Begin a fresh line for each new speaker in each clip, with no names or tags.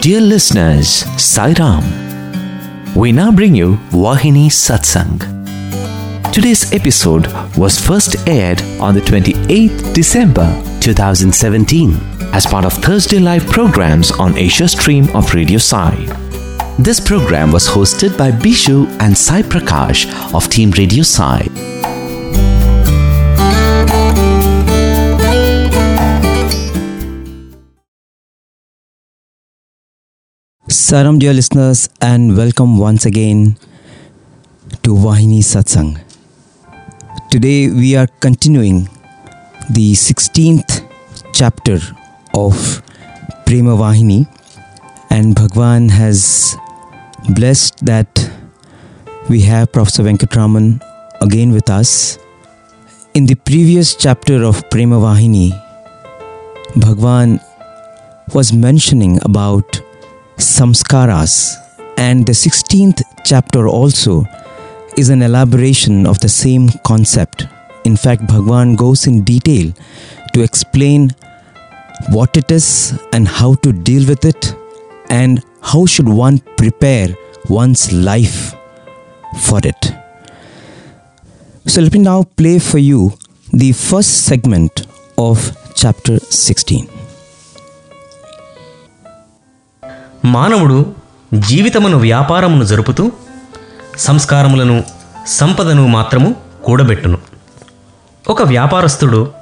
Dear listeners, Sai Ram. We now bring you Vahini Satsang. Today's episode was first aired on the 28th December 2017 as part of Thursday live programs on Asia Stream of Radio Sai. This program was hosted by Bishu and Sai Prakash of Team Radio Sai.
Sai Ram, dear listeners, and welcome once again to Vahini Satsang. Today we are continuing the 16th chapter of Prema Vahini, and Bhagwan has blessed that we have Professor Venkataraman again with us. In the previous chapter of Prema Vahini, Bhagwan was mentioning about samskaras. And the 16th chapter also is an elaboration of the same concept. In fact bhagwan goes in detail to explain what it is and how to deal with it and how should one prepare one's life for it. So let me now play for you the first segment of chapter 16
మానవుడు జీవితమును వ్యాపారమును జరుపుతూ సంస్కారములను సంపదను మాత్రము కూడబెట్టును. ఒక వ్యాపారస్తుడు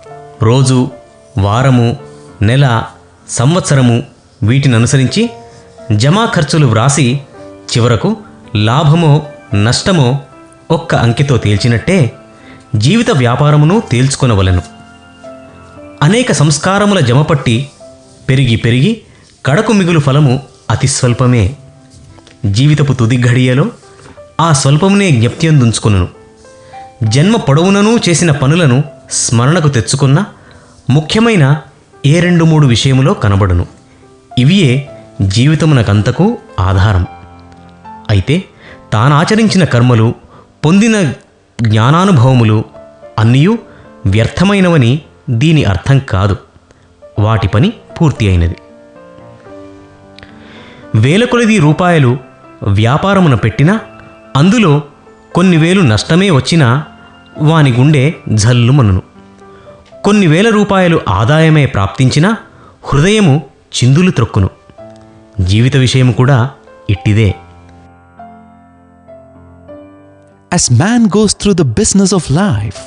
రోజు వారము నెల సంవత్సరము వీటిని అనుసరించి జమా ఖర్చులు వ్రాసి చివరకు లాభమో నష్టమో ఒక్క అంకెతో తేల్చినట్టే జీవిత వ్యాపారమును తేల్చుకొనవలెను. అనేక సంస్కారముల జమపట్టి పెరిగి పెరిగి కడకు మిగులు ఫలము అతి స్వల్పమే. జీవితపు తుది ఘడియలో ఆ స్వల్పమునే జ్ఞప్త్యందుంచుకును జన్మ పొడవునను చేసిన పనులను స్మరణకు తెచ్చుకున్న ముఖ్యమైన ఏ రెండు మూడు విషయములో కనబడును. ఇవియే జీవితమునకంతకు ఆధారం. అయితే తానాచరించిన కర్మలు పొందిన జ్ఞానానుభవములు అన్నీ వ్యర్థమైనవని దీని అర్థం కాదు. వాటి పని పూర్తి అయినది. వేల కొలది రూపాయలు వ్యాపారమున పెట్టినా అందులో కొన్ని వేలు నష్టమే వచ్చినా వాని గుండె జల్లుమనును కొన్ని వేల రూపాయలు ఆదాయమే ప్రాప్తించినా హృదయము చిందులు త్రొక్కును జీవిత విషయం కూడా ఇట్టిదే
As man goes through the business of life,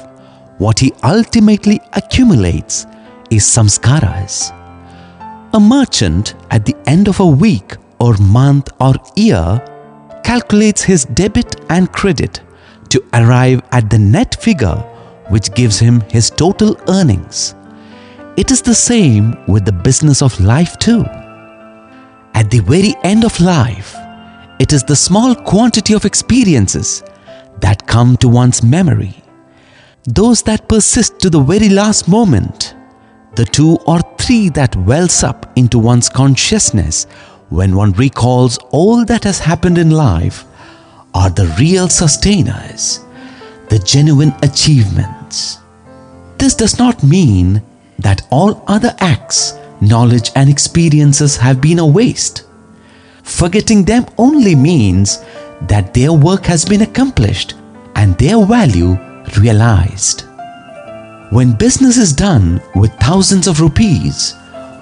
what he ultimately accumulates is samskaras. A merchant at the end of a week or month or year calculates his debit and credit to arrive at the net figure which gives him his total earnings. It is the same with the business of life too. At the very end of life, it is the small quantity of experiences that come to one's memory, those that persist to the very last moment, the two or three that wells up into one's consciousness when one recalls all that has happened in life, are the real sustainers, the genuine achievements. This does not mean that all other acts, knowledge, and experiences have been a waste. Forgetting them only means that their work has been accomplished and their value realized. When business is done with thousands of rupees,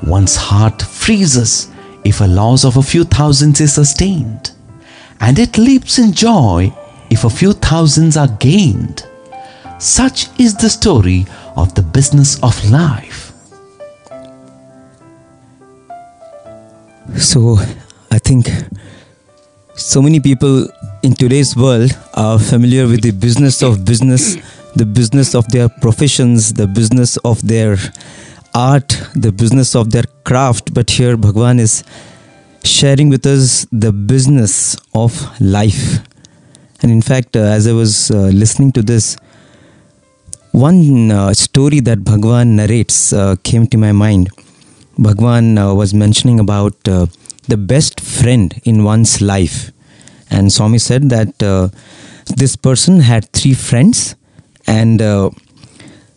one's heart freezes if a loss of a few thousands is sustained, and it leaps in joy if a few thousands are gained. Such is the story of the business of life.
So, I think so many people in today's world are familiar with the business of business, the business of their professions, the business of their art, the business of their craft. But here, Bhagwan is sharing with us the business of life. And in fact, uh, as I was uh, listening to this, one uh, story that Bhagwan narrates uh, came to my mind. Bhagwan uh, was mentioning about uh, the best friend in one's life. And Swami said that this person had three friends, and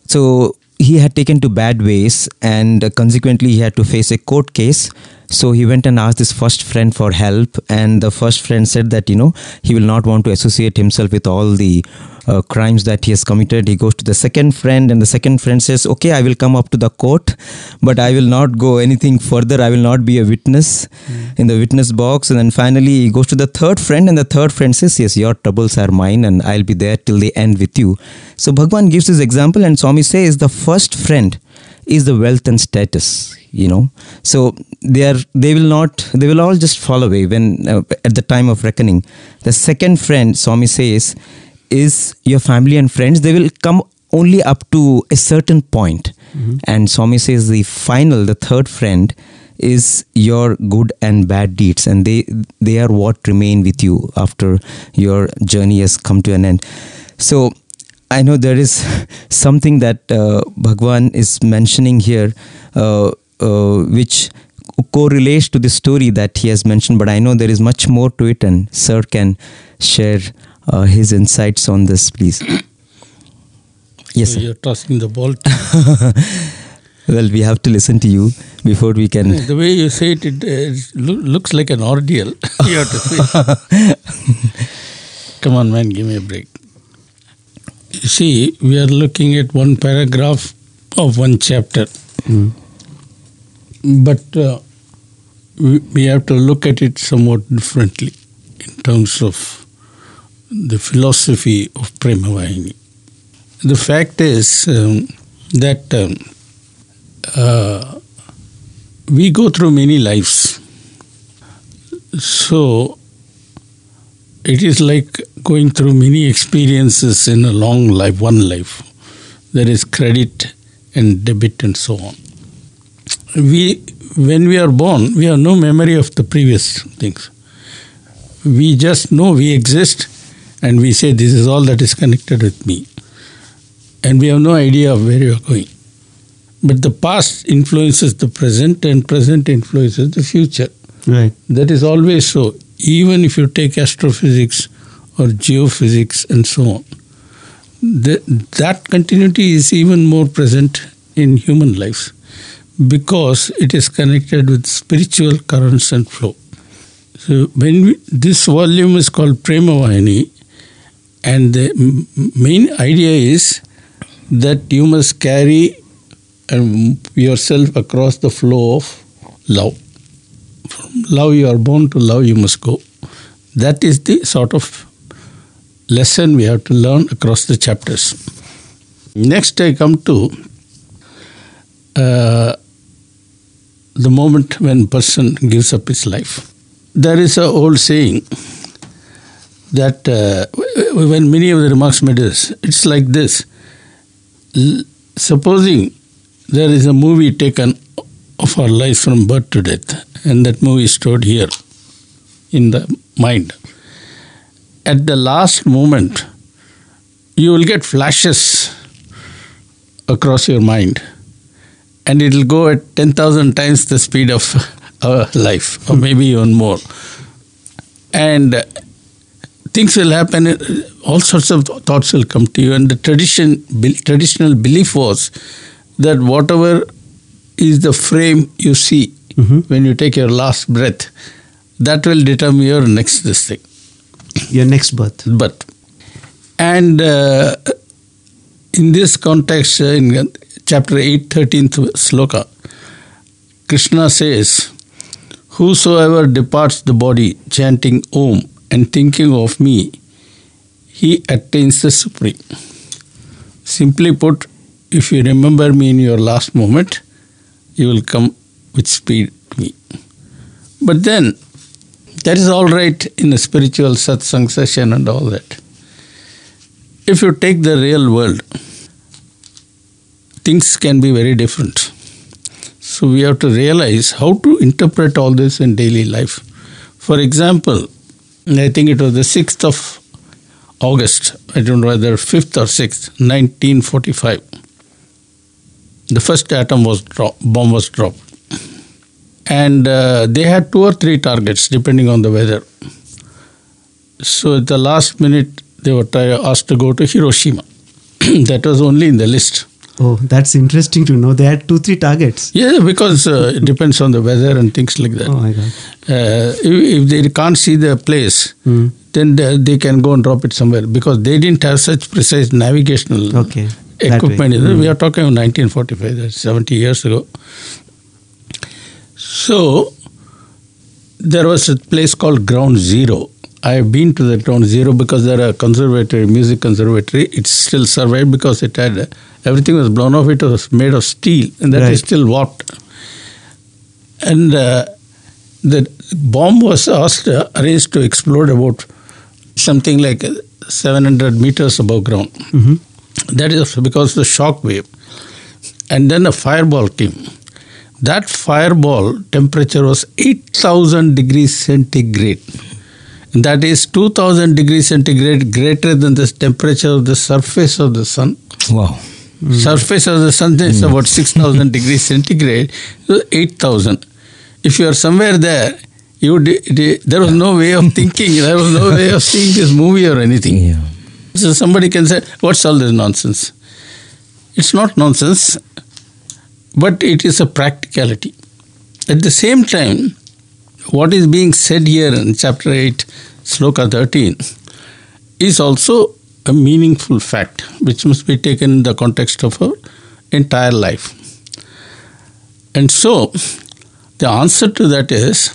so he had taken to bad ways, and consequently, he had to face a court case So he went and asked his first friend for help, and the first friend said that you know he will not want to associate himself with all the uh, crimes that he has committed. He goes to the second friend, and the second friend says, "Okay, I will come up to the court, but I will not go anything further. I will not be a witness in the witness box." And then finally, he goes to the third friend, and the third friend says, "Yes, your troubles are mine, and I'll be there till the end with you." So Bhagwan gives this example, and Swami says the first friend is the wealth and status you know. So they are they will not they will all just fall away when uh, at the time of reckoning. The second friend swami says is your family and friends they will come only up to a certain point. point and swami says the final the third friend is your good and bad deeds and they they are what remain with you after your journey has come to an end. So I know there is something that uh, Bhagwan is mentioning here, uh, which correlates to the story that he has mentioned, but I know there is much more to it, and Sir can share uh, his insights on this, please. Yes,
So you're tossing the ball. to-
Well, we have to listen to you before we can.
the way you say it, it, uh, it looks like an ordeal. you have to say. Come on, man, give me a break. You see, we are looking at one paragraph of one chapter. But uh, we, we have to look at it somewhat differently in terms of the philosophy of Premavahini. The fact is um, that um, uh, we go through many lives. So it is like going through many experiences in a long life, one life. There is credit and debit and so on. We, when we are born, we have no memory of the previous things. We just know we exist and we say this is all that is connected with me. And we have no idea of where you are going. But the past influences the present, and present influences the future.
Right.
That is always so. Even if you take astrophysics or geophysics and so on, the, that continuity is even more present in human lives because it is connected with spiritual currents and flow. So when we, this volume is called Premavahini, and the main idea is that you must carry um, yourself across the flow of love. From love you are born to love you must go. That is the sort of lesson we have to learn across the chapters. Next, I come to uh, the moment when person gives up his life. There is a old saying that uh, when many of the remarks made is, it's like this. L- supposing there is a movie taken of our life from birth to death, and that movie is stored here in the mind. At the last moment, you will get flashes across your mind, and it will go at 10,000 times the speed of our life, or maybe even more. And things will happen, all sorts of thoughts will come to you, and the tradition, traditional belief was that whatever is the frame you see when you take your last breath, that will determine your next this thing.
Your next birth.
But and uh, in this context, uh, in chapter 8, 13th sloka, Krishna says, Whosoever departs the body chanting Om and thinking of me, he attains the supreme. Simply put, if you remember me in your last moment, you will come with speed to me. But then, that is all right in a spiritual satsang session and all that. If you take the real world, things can be very different. So we have to realize how to interpret all this in daily life. For example, I think it was the 6th of August, I don't know whether 5th or 6th, 1945. The first atom was bomb was dropped. And uh, they had two or three targets depending on the weather. So at the last minute, they were asked to go to Hiroshima. that was only in the list.
Oh, that's interesting to know. They had two, three targets.
Yeah, because uh, it depends on the weather and things like that.
Oh my God.
Uh, if, if they can't see the place,
Hmm.
then they, they can go and drop it somewhere because they didn't have such precise navigational
Okay.
equipment.
Hmm.
We are talking of 1945, that's 70 years ago. So there was a place called Ground Zero. I have been to the town Zero because there are conservatory, music conservatory. It still survived because it had everything was blown off. It was made of steel, and that is
Right.
still warped. And uh, the bomb was asked, uh, arranged to explode about something like 700 meters above ground.
Mhm.
That is because of the shock wave. And then a fireball came. That fireball temperature was 8000 degrees centigrade. That is 2000 degrees centigrade greater than the temperature of the surface of the sun.
Wow.
Surface of the sun is hmm. about 6000 degrees centigrade, so 8000. If you are somewhere there, you there was no way of thinking, there was no way of seeing this movie or anything.
Yeah.
So somebody can say, What's all this nonsense? It's not nonsense, but it is a practicality. At the same time, what is being said here in chapter 8, sloka 13, is also a meaningful fact which must be taken in the context of our entire life. And so, the answer to that is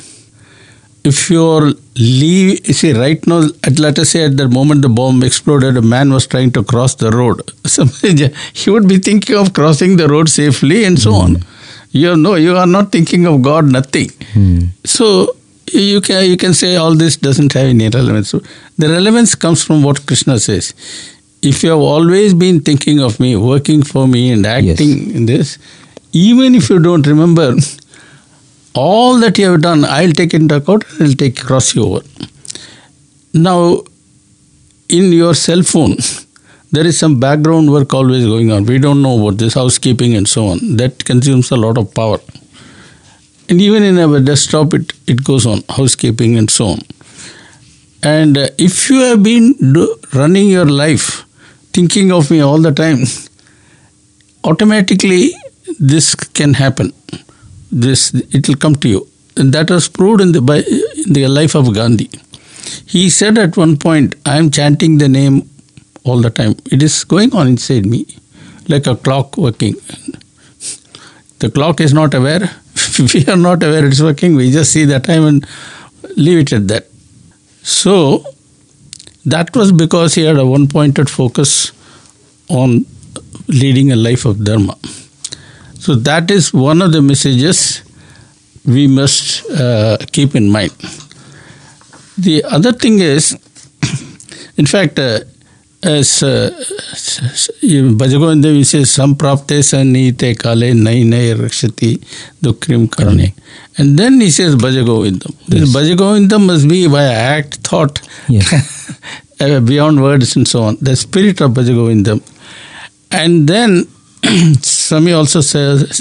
if you're leave, you see, right now, at, let us say at the moment the bomb exploded, a man was trying to cross the road. He would be thinking of crossing the road safely and so on. Hmm. You know, you are not thinking of God, nothing. Hmm. So you can you can say all this doesn't have any relevance. The relevance comes from what Krishna says. If you have always been thinking of me, working for me, and acting in this, even if you don't remember, all that you have done, I'll take into account and I'll take cross you over. Now, in your cell phone, there is some background work always going on. We don't know about this housekeeping and so on. That consumes a lot of power. And even in our desktop, it, it goes on, housekeeping and so on. And uh, if you have been do, running your life thinking of me all the time, automatically this can happen. This it will come to you, and that was proved in the by, in the life of Gandhi. He said at one point, "I am chanting the name all the time. It is going on inside me, like a clock working. The clock is not aware. we are not aware it's working. We just see the time and leave it at that. So that was because he had a one pointed focus on leading a life of dharma. So that is one of the messages we must uh, keep in mind. The other thing is, in fact, uh, we say, samprapte sanite kale nai nai rakshati dukrim karne. And then he says Bhajagovindam. This Bhajagovindam must be by act, thought,
Yes.
uh, beyond words and so on. The spirit of Bhajagovindam. And then Swami also says,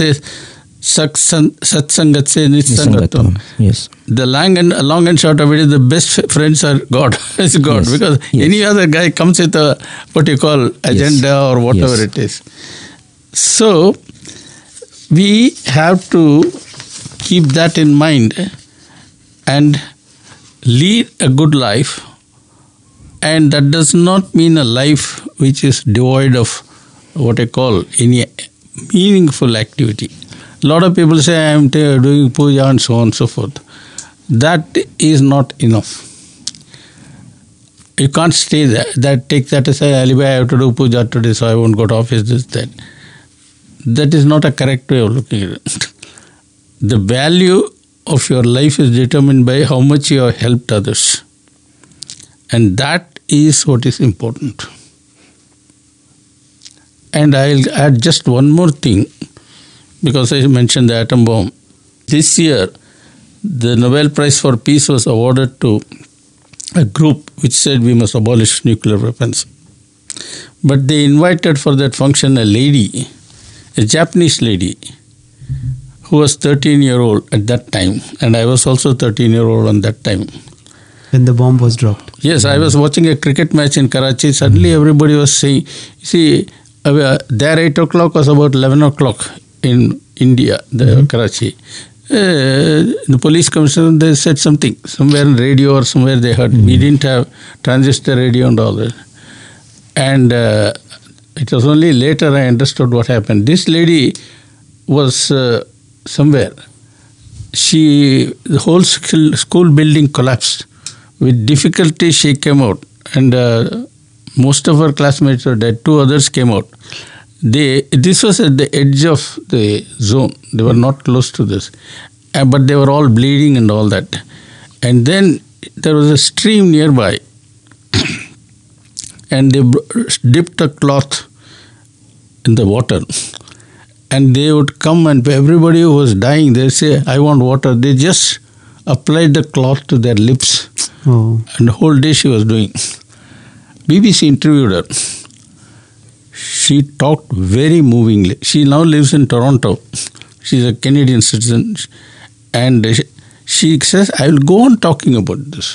Satsangat se.
Nisangatam. Yes.
The long and, long and short of it is the best friends are God. is God.
Yes,
Because
yes.
any other guy comes with a what you call agenda or whatever
Yes.
it is. So we have to keep that in mind and lead a good life. And that does not mean a life which is devoid of what I call any meaningful activity. Lot of people say I am t- doing puja and so on and so forth. That is not enough. You can't stay there. That take that as a alibi. I have to do puja today, so I won't go to office. This that. That is not a correct way of looking at it. The value of your life is determined by how much you have helped others, and that is what is important. And I'll add just one more thing because I mentioned the atom bomb. This year, the Nobel Prize for Peace was awarded to a group which said we must abolish nuclear weapons. But they invited for that function a lady, a Japanese lady, who was 13 year old at that time, and I was also 13 year old on that time.
when the bomb was dropped.
Yes, I was watching a cricket match in Karachi. Suddenly, everybody was saying, "See, uh, there their 8 o'clock was about 11 o'clock in India, the Karachi. Uh, the police commissioner they said something somewhere in radio or somewhere they heard. We didn't have transistor radio and all that. And uh, it was only later I understood what happened. This lady was uh, somewhere. She the whole school school building collapsed. With difficulty, she came out, and uh, most of her classmates were dead. Two others came out. They this was at the edge of the zone. They were not close to this, uh, but they were all bleeding and all that. And then there was a stream nearby, and they dipped a cloth in the water. And they would come and everybody who was dying they say i want water. They just applied the cloth to their lips.
Oh.
and the whole day she was doing. Bbc interviewed her she talked very movingly she now lives in toronto she's a canadian citizen and she- says i will go on talking about this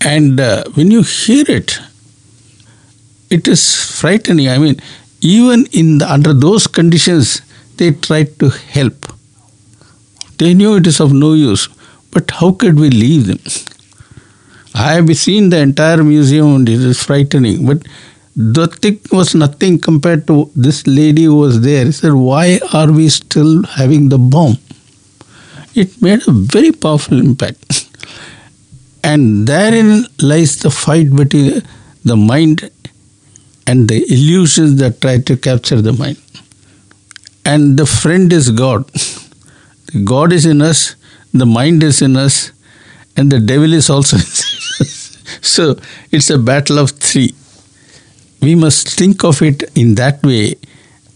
and uh, when you hear it it is frightening. I mean, even in the, under those conditions, they tried to help. They knew it is of no use, but how could we leave them? I have seen the entire museum and it is frightening. But the thing was nothing compared to this lady who was there. He said, Why are we still having the bomb? It made a very powerful impact. And therein lies the fight between the mind and the illusions that try to capture the mind. And the friend is God. God is in us, the mind is in us, and the devil is also in us. So it's a battle of three. We must think of it in that way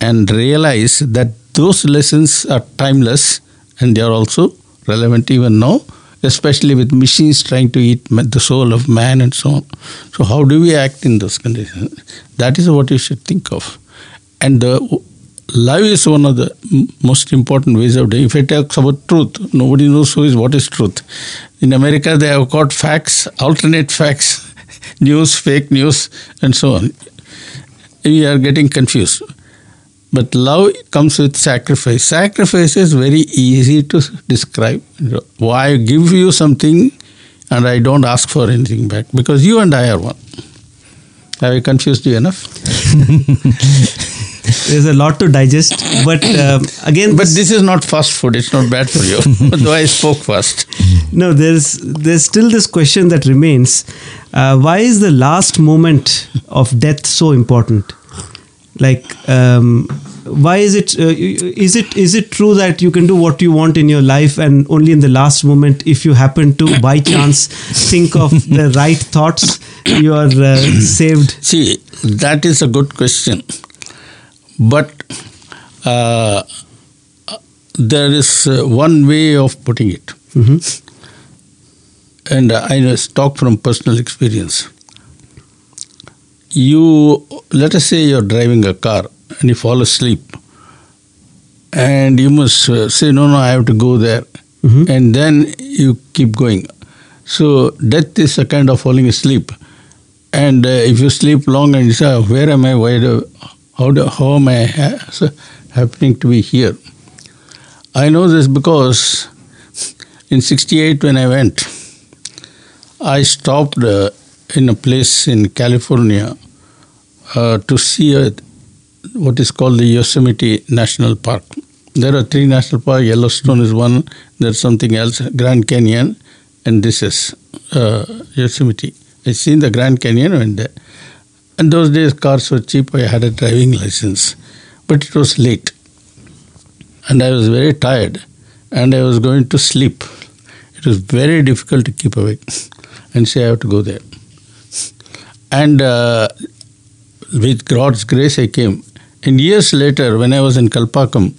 and realize that those lessons are timeless and they are also relevant even now, especially with machines trying to eat the soul of man and so on. So, how do we act in those conditions? That is what you should think of. And the love is one of the most important ways of doing. If it talks about truth, nobody knows who is what is truth. In America, they have got facts, alternate facts, news, fake news, and so on. We are getting confused. But love comes with sacrifice. Sacrifice is very easy to describe. Why give you something and I don't ask for anything back because you and I are one. Have I confused you enough?
There's a lot to digest, but um, again,
But this is not fast food. It's not bad for you. Though I spoke fast.
no, there's there's still this question that remains: uh, Why is the last moment of death so important? Like, um, why is it? Uh, is it is it true that you can do what you want in your life, and only in the last moment, if you happen to by chance think of the right thoughts, you are uh, saved?
See, that is a good question. But uh, there is uh, one way of putting it.
hmm
and I just talk from personal experience. You let us say you're driving a car and you fall asleep, and you must uh, say, "No, no, I have to go there,"
Mhm.
and then you keep going. So death is a kind of falling asleep, and uh, if you sleep long and you say, "Where am I? Why do? How do? How am I ha- happening to be here?" I know this because in '68 when I went. I stopped uh, in a place in California uh, to see a, what is called the Yosemite National Park. There are three national parks. Yellowstone is one. There's something else, Grand Canyon, and this is uh, Yosemite. I seen the Grand Canyon and there. And those days cars were cheap. I had a driving license, but it was late, and I was very tired, and I was going to sleep. It was very difficult to keep awake and say I have to go there. And uh, with God's grace, I came. And years later, when I was in Kalpakkam,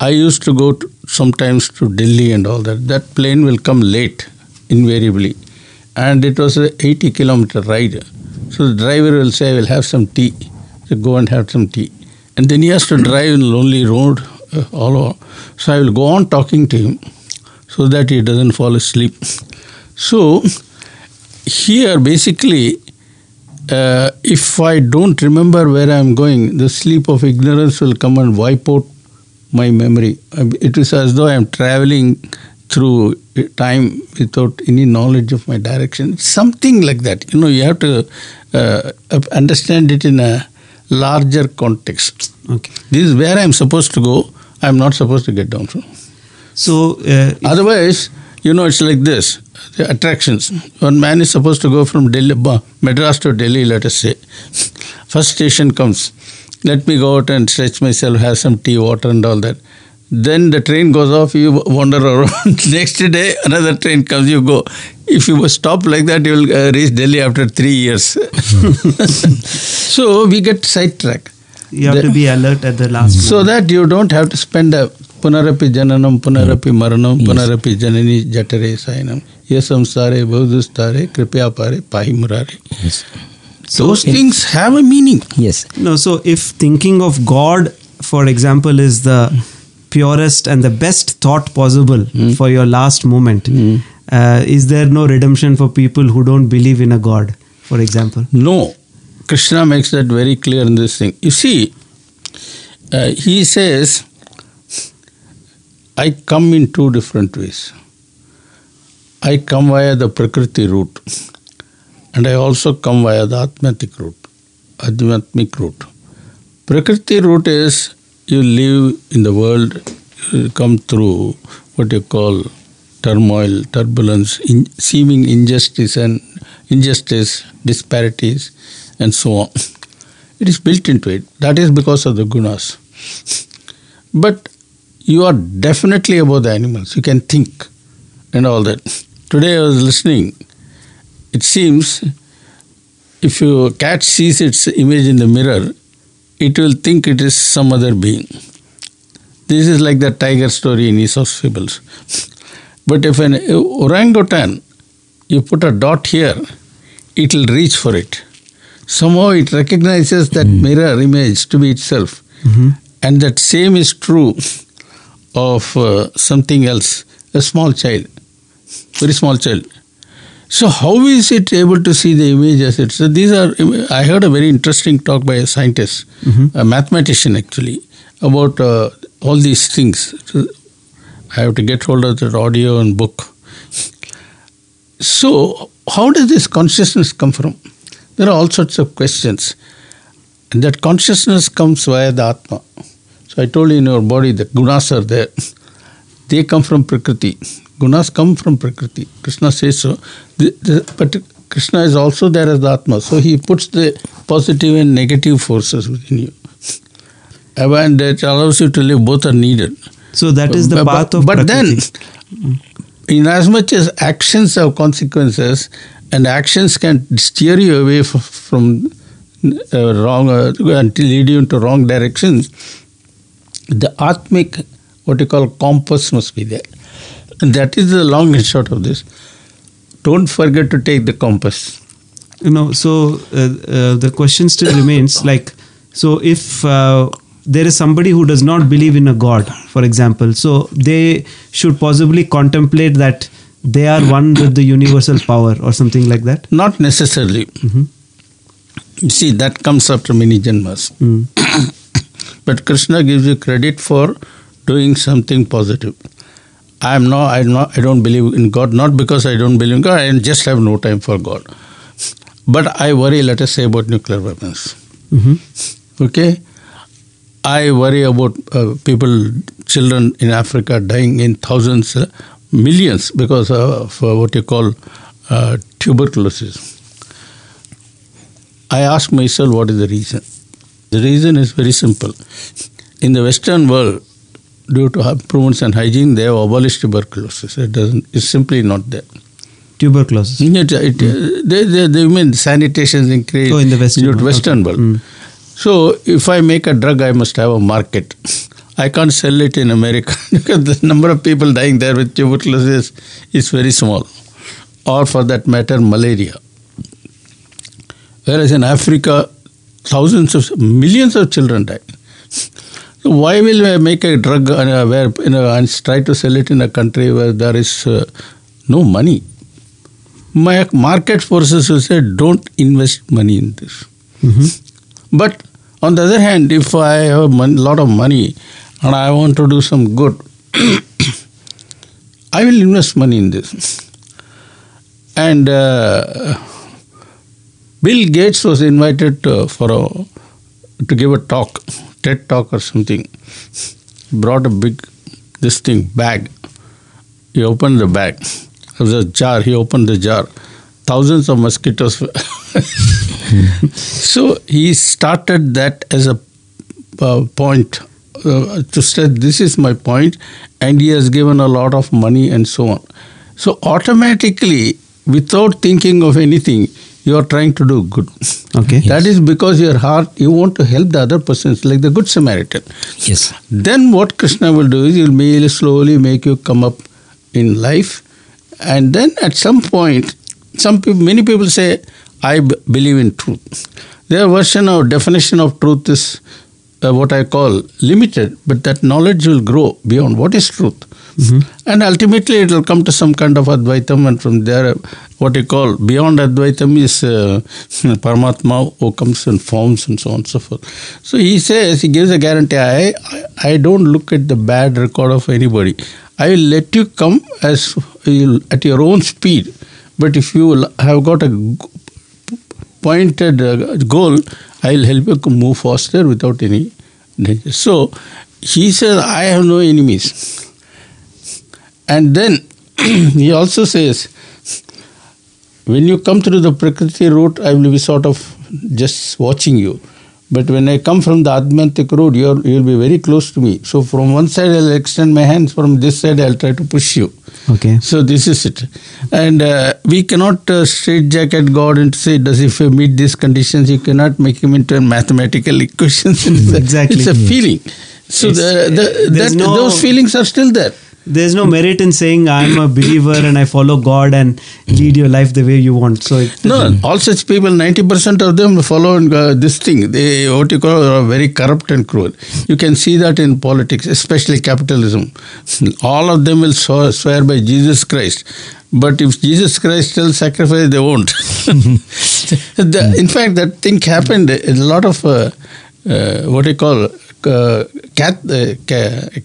I used to go to, sometimes to Delhi and all that. That plane will come late, invariably. And it was a 80 kilometer ride. So the driver will say, I will have some tea. So go and have some tea. And then he has to drive in lonely road uh, all over. So I will go on talking to him so that he doesn't fall asleep. So here basically uh, if I don't remember where I'm going, the sleep of ignorance will come and wipe out my memory. It is as though I'm traveling through time without any knowledge of my direction. Something like that. You know, you have to uh, understand it in a larger context.
Okay.
This is where I'm supposed to go. I'm not supposed to get down from.
So, uh,
Otherwise, you know, it's like this the attractions. One man is supposed to go from Delhi, Madras to Delhi, let us say. First station comes. Let me go out and stretch myself, have some tea, water, and all that. Then the train goes off, you wander around. Next day, another train comes, you go. If you stop like that, you will uh, reach Delhi after three years. so we get sidetracked.
you have
The-
to be alert at the last
So
moment.
that you don't have to spend a punarapi jananam, punarapi hmm. maranam,
Yes.
punarapi janani jatare sayanam. Ye samsare bhavdustare kripya pare pahi murare. Those
in-
things have a meaning.
Yes.
No, so if thinking of God, for example, is the purest and the best thought possible hmm. for your last moment, hmm. Uh, is there no redemption for people who don't believe in a God, for example?
No. Krishna makes that very clear in this thing. You see, uh, he says, I come in two different ways. I come via the Prakriti route, and I also come via the Atmatic route, Adhyatmic route. Prakriti route is you live in the world, you come through what you call turmoil, turbulence, in, seeming injustice and injustice, disparities, and so on. It is built into it. That is because of the gunas. But you are definitely above the animals. You can think and all that. Today I was listening. It seems if your cat sees its image in the mirror, it will think it is some other being. This is like the tiger story in Aesop's fables. But if an orangutan, you put a dot here, it will reach for it. Somehow it recognizes that mirror image to be itself. And that same is true of uh, something else, a small child, very small child. So how is it able to see the image as it? So these are. I heard a very interesting talk by a scientist, a mathematician actually, about uh, all these things. So I have to get hold of that audio and book. So how does this consciousness come from? There are all sorts of questions, and that consciousness comes via the atma. So I told you in your body the gunas are there. They come from Prakriti. Gunas come from Prakriti. Krishna says so. The, the, but Krishna is also there as the Atma. So he puts the positive and negative forces within you. And that allows you to live, both are needed.
So that is the
But-
path of
But then,
Prakriti.
in as much as actions have consequences, and actions can steer you away f- from uh, wrong uh, and lead you into wrong directions, the atmic, what you call compass, must be there. And that is the long and short of this. Don't forget to take the compass.
you know so uh, uh, the question still remains like so if uh, there is somebody who does not believe in a god for example so they should possibly contemplate that they are one with the universal power or something like that
Not necessarily. You see, that comes after many janmas.
Mm.
But Krishna gives you credit for doing something positive. I am not. I not. I don't believe in God. Not because I don't believe in God. I just have no time for God. But I worry. Let us say about nuclear weapons.
Mhm.
Okay. I worry about uh, people, children in Africa dying in thousands, uh, millions because of uh, what you call uh, tuberculosis. I ask myself what is the reason. The reason is very simple. In the Western world, due to improvements and hygiene, they have abolished tuberculosis. It doesn't. It's simply not there.
tuberculosis
It, it, they, they, they mean sanitation is increased
Oh, in the Western
due to
world.
Western
Okay.
world.
Mm.
So if I make a drug, I must have a market. I can't sell it in America because the number of people dying there with tuberculosis is very small, or for that matter, malaria. Whereas in Africa, thousands of millions of children die. So why will I make a drug uh, where you know, and try to sell it in a country where there is uh, no money? my market forces will say, don't invest money in this. But on the other hand, if I have a lot of money and I want to do some good, I will invest money in this. And uh, Bill Gates was invited uh, for a, to give a talk, TED talk or something. Brought a big this thing bag. He opened the bag. There was a jar. He opened the jar. Thousands of mosquitoes. so he started that as a uh, point uh, to say this is my point, and he has given a lot of money and so on. So automatically, without thinking of anything, you are trying to do good.
Okay.
That is because your heart, you want to help the other persons, like the Good Samaritan.
Yes.
Then what Krishna will do is he'll may slowly make you come up in life, and then at some point, some people, many people say, "I believe in truth." Their version or definition of truth is uh, what I call limited, but that knowledge will grow beyond what is truth. And ultimately, it will come to some kind of Advaitam, and from there, what you call beyond Advaitam is uh, Paramatma who comes in forms and so on and so forth. So he says, he gives a guarantee I, I, don't look at the bad record of anybody. I will let you come as at your own speed. But if you have got a pointed uh, goal, I will help you move faster without any danger. So he says, I have no enemies. And then he also says, when you come through the Prakriti route, I will be sort of just watching you. But when I come from the Admantic road, you're, you'll be very close to me. So from one side, I'll extend my hands. From this side, I'll try to push you.
Okay.
So this is it. And uh, we cannot uh, straitjacket God and say, does if you meet these conditions, you cannot make him into a mathematical equations. It's a-
Exactly.
It's a feeling. So the, the, that,
no-
those feelings are still there.
There's no merit in saying I'm a believer and I follow God and lead your life the way you want. So it
No, all such people, 90% of them follow uh, this thing. They, what you call, are very corrupt and cruel. You can see that in politics, especially capitalism. All of them will swear, swear by Jesus Christ. But if Jesus Christ tells sacrifice, they won't. the, in fact, that thing happened. A lot of uh, uh, what you call uh, uh,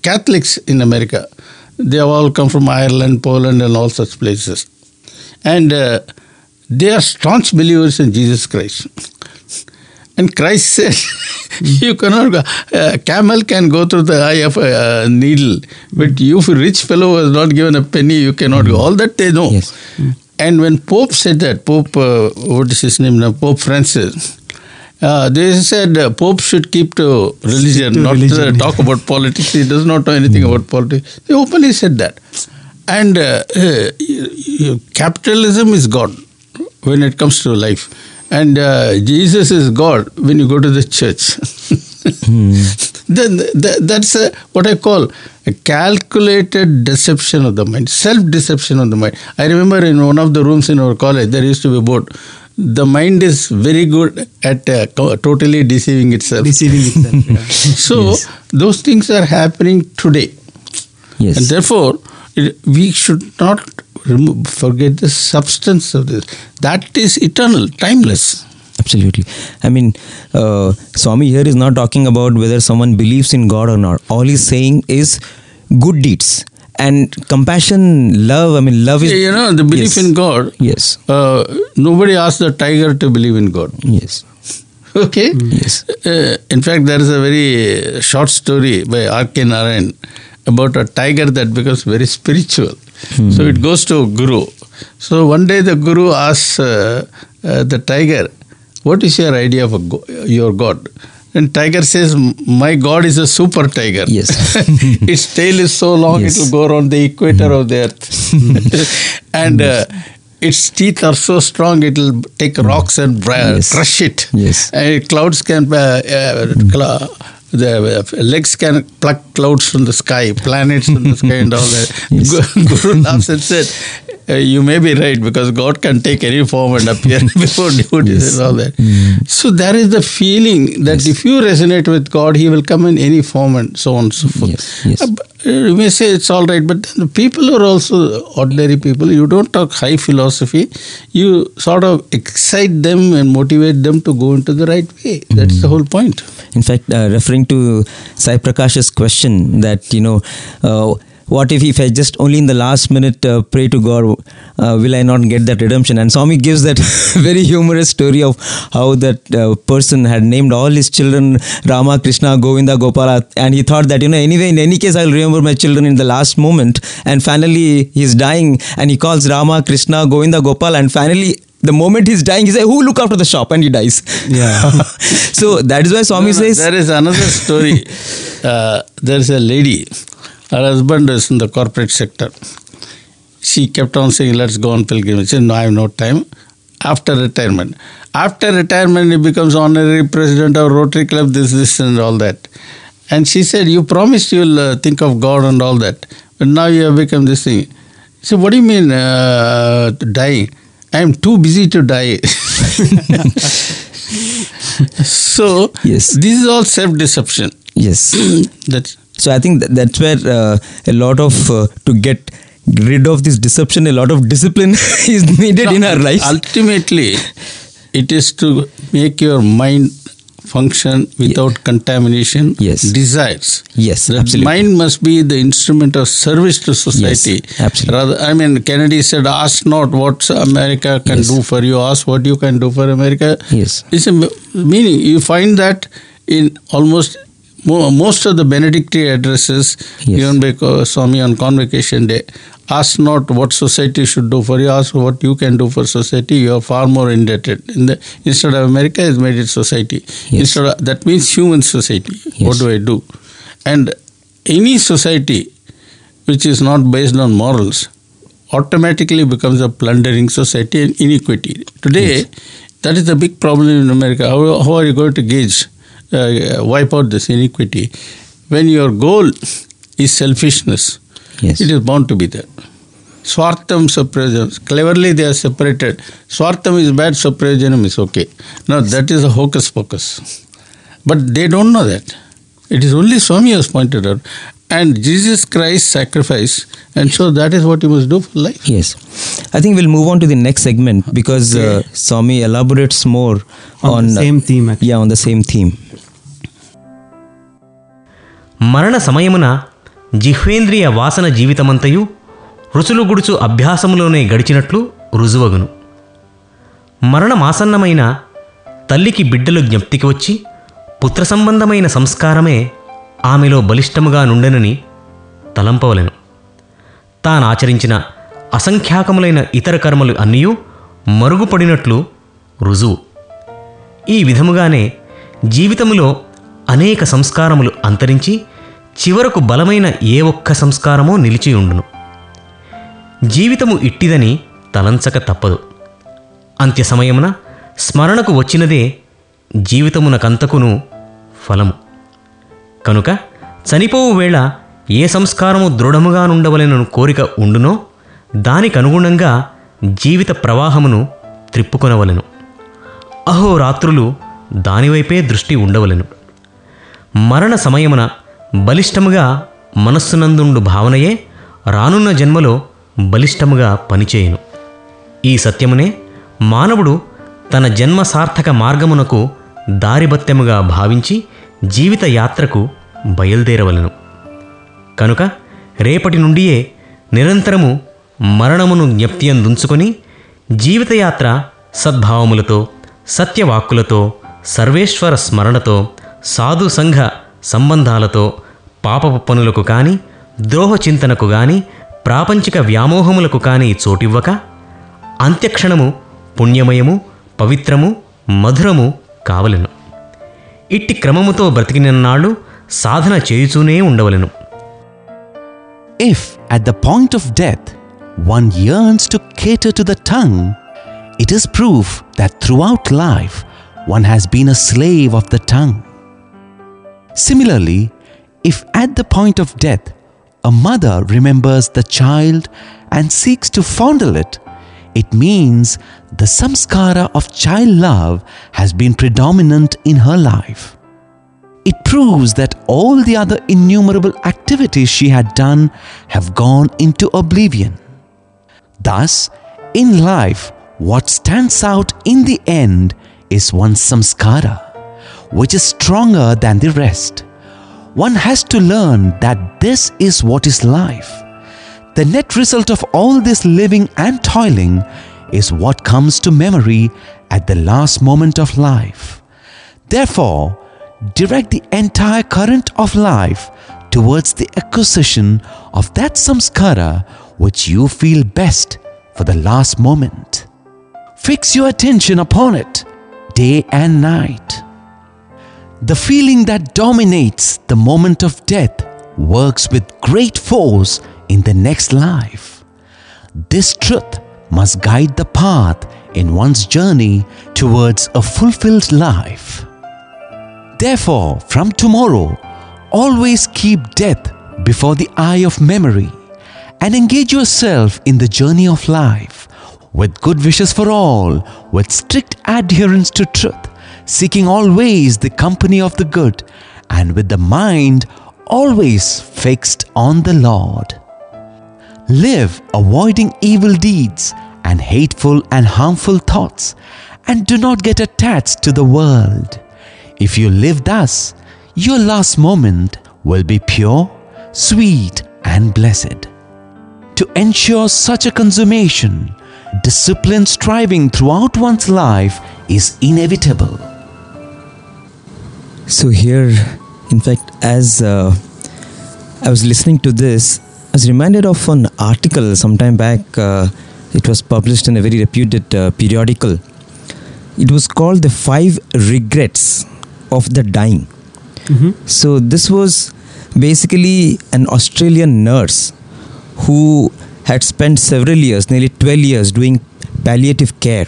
Catholics in America. They have all come from Ireland, Poland, and all such places. And uh, they are staunch believers in Jesus Christ. And Christ said, "You cannot go. A camel can go through the eye of a uh, needle, but you, if a rich fellow was not given a penny, you cannot go." All that they know.
Yes.
And when Pope said that, Pope, uh, what is his name now? Pope Francis. Uh, they said uh, Pope should keep to religion,
to
not
religion.
Uh, talk about politics. He does not know anything about politics. They openly said that. And uh, uh, capitalism is God when it comes to life. And uh, Jesus is God when you go to the church. then th- that's a, what I call a calculated deception of the mind, self deception of the mind. I remember in one of the rooms in our college, there used to be a board. The mind is very good at uh, totally deceiving itself.
deceiving itself. yeah.
So those things are happening today,
Yes.
and therefore it, we should not remove, forget the substance of this. That is eternal, timeless.
Absolutely. I mean, uh, Swami here is not talking about whether someone believes in God or not. All he's saying is good deeds and compassion, love. I mean, love is.
you know, the belief
Yes.
in God.
Yes.
Uh, nobody asked the tiger to believe in God.
Yes.
Okay.
Yes.
Uh, in fact, there is a very short story by R.K. Narayan about a tiger that becomes very spiritual. So it goes to a guru. So one day the guru asks uh, uh, the tiger, "What is your idea of a go- your god?" And tiger says, "My god is a super tiger.
Yes.
its tail is so long
Yes.
it will go around the equator of the earth, and." Uh, its teeth are so strong it will take rocks and bra-
Yes.
crush it.
Yes.
And clouds can, uh, uh, cla- the uh, legs can pluck clouds from the sky, planets from the sky, and all that.
Yes.
Guru laughs and said, uh, you may be right because God can take any form and appear before devotees and all that. So there is the feeling that if you resonate with God, He will come in any form and so on and so forth.
Yes, yes.
Uh, uh, you may say it's all right, but then the people are also ordinary people. You don't talk high philosophy. You sort of excite them and motivate them to go into the right way. That's the whole point.
In fact, uh, referring to Sai Prakash's question that, you know, uh, what if if I just only in the last minute uh, pray to God, uh, will I not get that redemption? And Swami gives that very humorous story of how that uh, person had named all his children Rama, Krishna, Govinda, Gopala, and he thought that you know anyway in any case I'll remember my children in the last moment. And finally he's dying, and he calls Rama, Krishna, Govinda, Gopal, and finally. The moment he's dying, he says, "Who look after the shop?" And he dies.
Yeah.
so that is why Swami
No, no,
says,
there is another story. uh, there is a lady. Her husband is in the corporate sector. She kept on saying, "Let's go on pilgrimage." She said, "No, I have no time." After retirement, after retirement, he becomes honorary president of Rotary Club. This, this, and all that. And she said, "You promised you'll uh, think of God and all that, but now you have become this thing." Said, "What do you mean uh, dying? I am too busy to die." so
Yes.
this is all self-deception.
"Yes."
That's
So I think that that's where uh, a lot of uh, to get rid of this deception, a lot of discipline is needed in our lives.
ultimately it is to make your mind function without contamination.
Yes.
Desires.
Yes,
The
absolutely.
mind must be the instrument of service to society.
yes, absolutely.
Rather, I mean, Kennedy said, "Ask not what America can
Yes.
do for you; ask what you can do for America."
Yes.
It's a meaning. You find that in almost mo- most of the Benedictine addresses
Yes.
given by Swami on Convocation Day. Ask not what society should do for you. Ask what you can do for society. You are far more indebted. In the, instead of America, has made it society.
Yes.
Instead of, that means human society. What do I do? And any society which is not based on morals automatically becomes a plundering society and iniquity. Today, that is the big problem in America. How, how are you going to gauge, uh, wipe out this iniquity? When your goal is selfishness,
Yes.
it is bound to be there. Swartham Saprajanam. Cleverly they are separated. Swartham is bad, Saprajanam is okay. Now that is a hocus pocus. But they don't know that. It is only Swami has pointed out. And Jesus Christ sacrifice, and so that is what you must do for life.
Yes. I think we'll move on to the next segment because uh, Swami elaborates more
On
on,
the same theme, actually.
yeah on the same theme.
మరణ సమయమున జిహ్వేంద్రియ వాసన జీవితమంతయు రుచులు గుడుచు అభ్యాసములోనే గడిచినట్లు రుజువగును మరణమాసన్నమైన తల్లికి బిడ్డలు జ్ఞప్తికి వచ్చి పుత్ర సంబంధమైన సంస్కారమే ఆమెలో బలిష్టముగా నుండెనని తలంపవలెను. తానాచరించిన అసంఖ్యాకములైన ఇతర కర్మలు అన్నీయూ మరుగుపడినట్లు రుజువు. ఈ విధముగానే జీవితములో అనేక సంస్కారములు అంతరించి చివరకు బలమైన ఏ ఒక్క సంస్కారమో నిలిచి ఉండును జీవితము ఇట్టిదని తలంచక తప్పదు. అంత్య సమయమున స్మరణకు వచ్చినదే జీవితమునకంతకును ఫలము. కనుక చనిపోవు వేళ ఏ సంస్కారము దృఢముగానుండవలెనను కోరిక ఉండునో దానికనుగుణంగా జీవిత ప్రవాహమును త్రిప్పుకొనవలెను. అహోరాత్రులు దానివైపే దృష్టి ఉండవలెను. మరణ సమయమున బలిష్టముగా మనస్సునందుండు భావనయే రానున్న జన్మలో బలిష్టముగా పనిచేయును. ఈ సత్యమునే మానవుడు తన జన్మ సార్థక మార్గమునకు దారిబత్తెముగా భావించి జీవిత యాత్రకు బయలుదేరవలను. కనుక రేపటి నుండియే నిరంతరము మరణమును జ్ఞప్తియందుంచుకొని జీవితయాత్ర సద్భావములతో సత్యవాక్కులతో సర్వేశ్వర స్మరణతో సాధు సంఘ సంబంధాలతో పాపపు పనులకు కాని ద్రోహచింతనకు కానీ ప్రాపంచిక వ్యామోహములకు కానీ చోటివ్వక అంత్యక్షణము పుణ్యమయము పవిత్రము మధురము కావలెను. ఇట్టి క్రమముతో బ్రతికినన్నాళ్ళు సాధన చేయుచూనే ఉండవలెను
If at the point of death one yearns to cater to the tongue, it is proof that throughout life one has been a slave of the tongue. Similarly, if at the point of death a mother remembers the child and seeks to fondle it, it means the samskara of child love has been predominant in her life. It proves that all the other innumerable activities she had done have gone into oblivion. Thus, in life, what stands out in the end is one's samskara, which is stronger than the rest. One has to learn that this is what is life. The net result of all this living and toiling is what comes to memory at the last moment of life. Therefore, direct the entire current of life towards the acquisition of that samskara which you feel best for the last moment. Fix your attention upon it day and night. The feeling that dominates the moment of death works with great force in the next life. This truth must guide the path in one's journey towards a fulfilled life. Therefore, from tomorrow, always keep death before the eye of memory and engage yourself in the journey of life with good wishes for all, with strict adherence to truth, seeking always the company of the good, and with the mind always fixed on the Lord. Live avoiding evil deeds and hateful and harmful thoughts, and do not get attached to the world. If you live thus, your last moment will be pure, sweet, and blessed. To ensure such a consummation, disciplined striving throughout one's life is inevitable.
So here, in fact, as uh, I was listening to this, was reminded of an article sometime back. Uh, it was published in a very reputed uh, periodical. It was called "The Five Regrets of the Dying." So this was basically an Australian nurse who had spent several years, nearly 12 years, doing palliative care.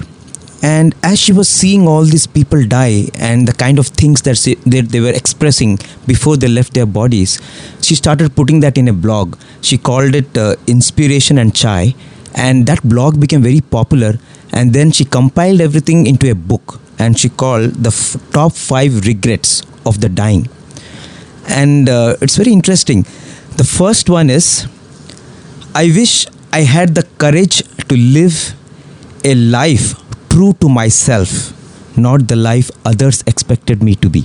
And as she was seeing all these people die and the kind of things that she, they, they were expressing before they left their bodies, she started putting that in a blog. She called it uh, Inspiration and Chai, and that blog became very popular. And then she compiled everything into a book, and she called the f- top five regrets of the dying. And uh, it's very interesting. The first one is I wish I had the courage to live a life true to myself, not the life others expected me to be.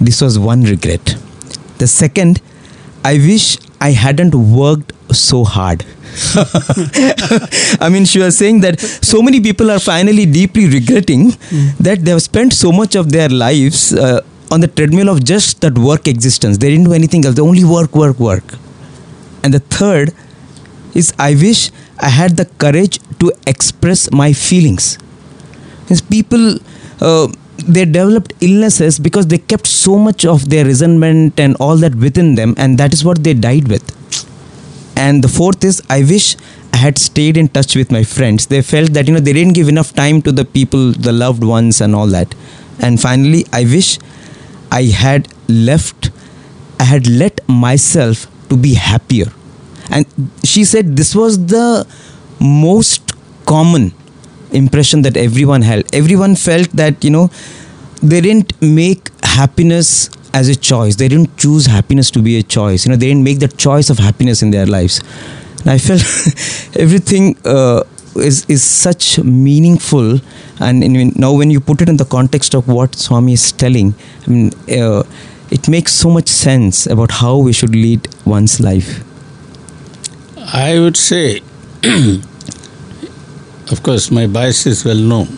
This was one regret. The second, I wish I hadn't worked so hard. I mean, she was saying that so many people are finally deeply regretting that they have spent so much of their lives uh, on the treadmill of just that work existence. They didn't do anything else. They only work, work, work. And the third is I wish I had the courage to express my feelings. Because people, uh, they developed illnesses because they kept so much of their resentment and all that within them, and that is what they died with. And the fourth is I wish I had stayed in touch with my friends. They felt that you know they didn't give enough time to the people, the loved ones, and all that. And finally, I wish I had left, I had let myself to be happier. And she said this was the most common impression that everyone had. Everyone felt that, you know, they didn't make happiness as a choice. They didn't choose happiness to be a choice. You know, they didn't make the choice of happiness in their lives. And I felt everything uh, is is such meaningful. And in, now, when you put it in the context of what Swami is telling, I mean, uh, it makes so much sense about how we should lead one's life.
I would say, of course, my bias is well known.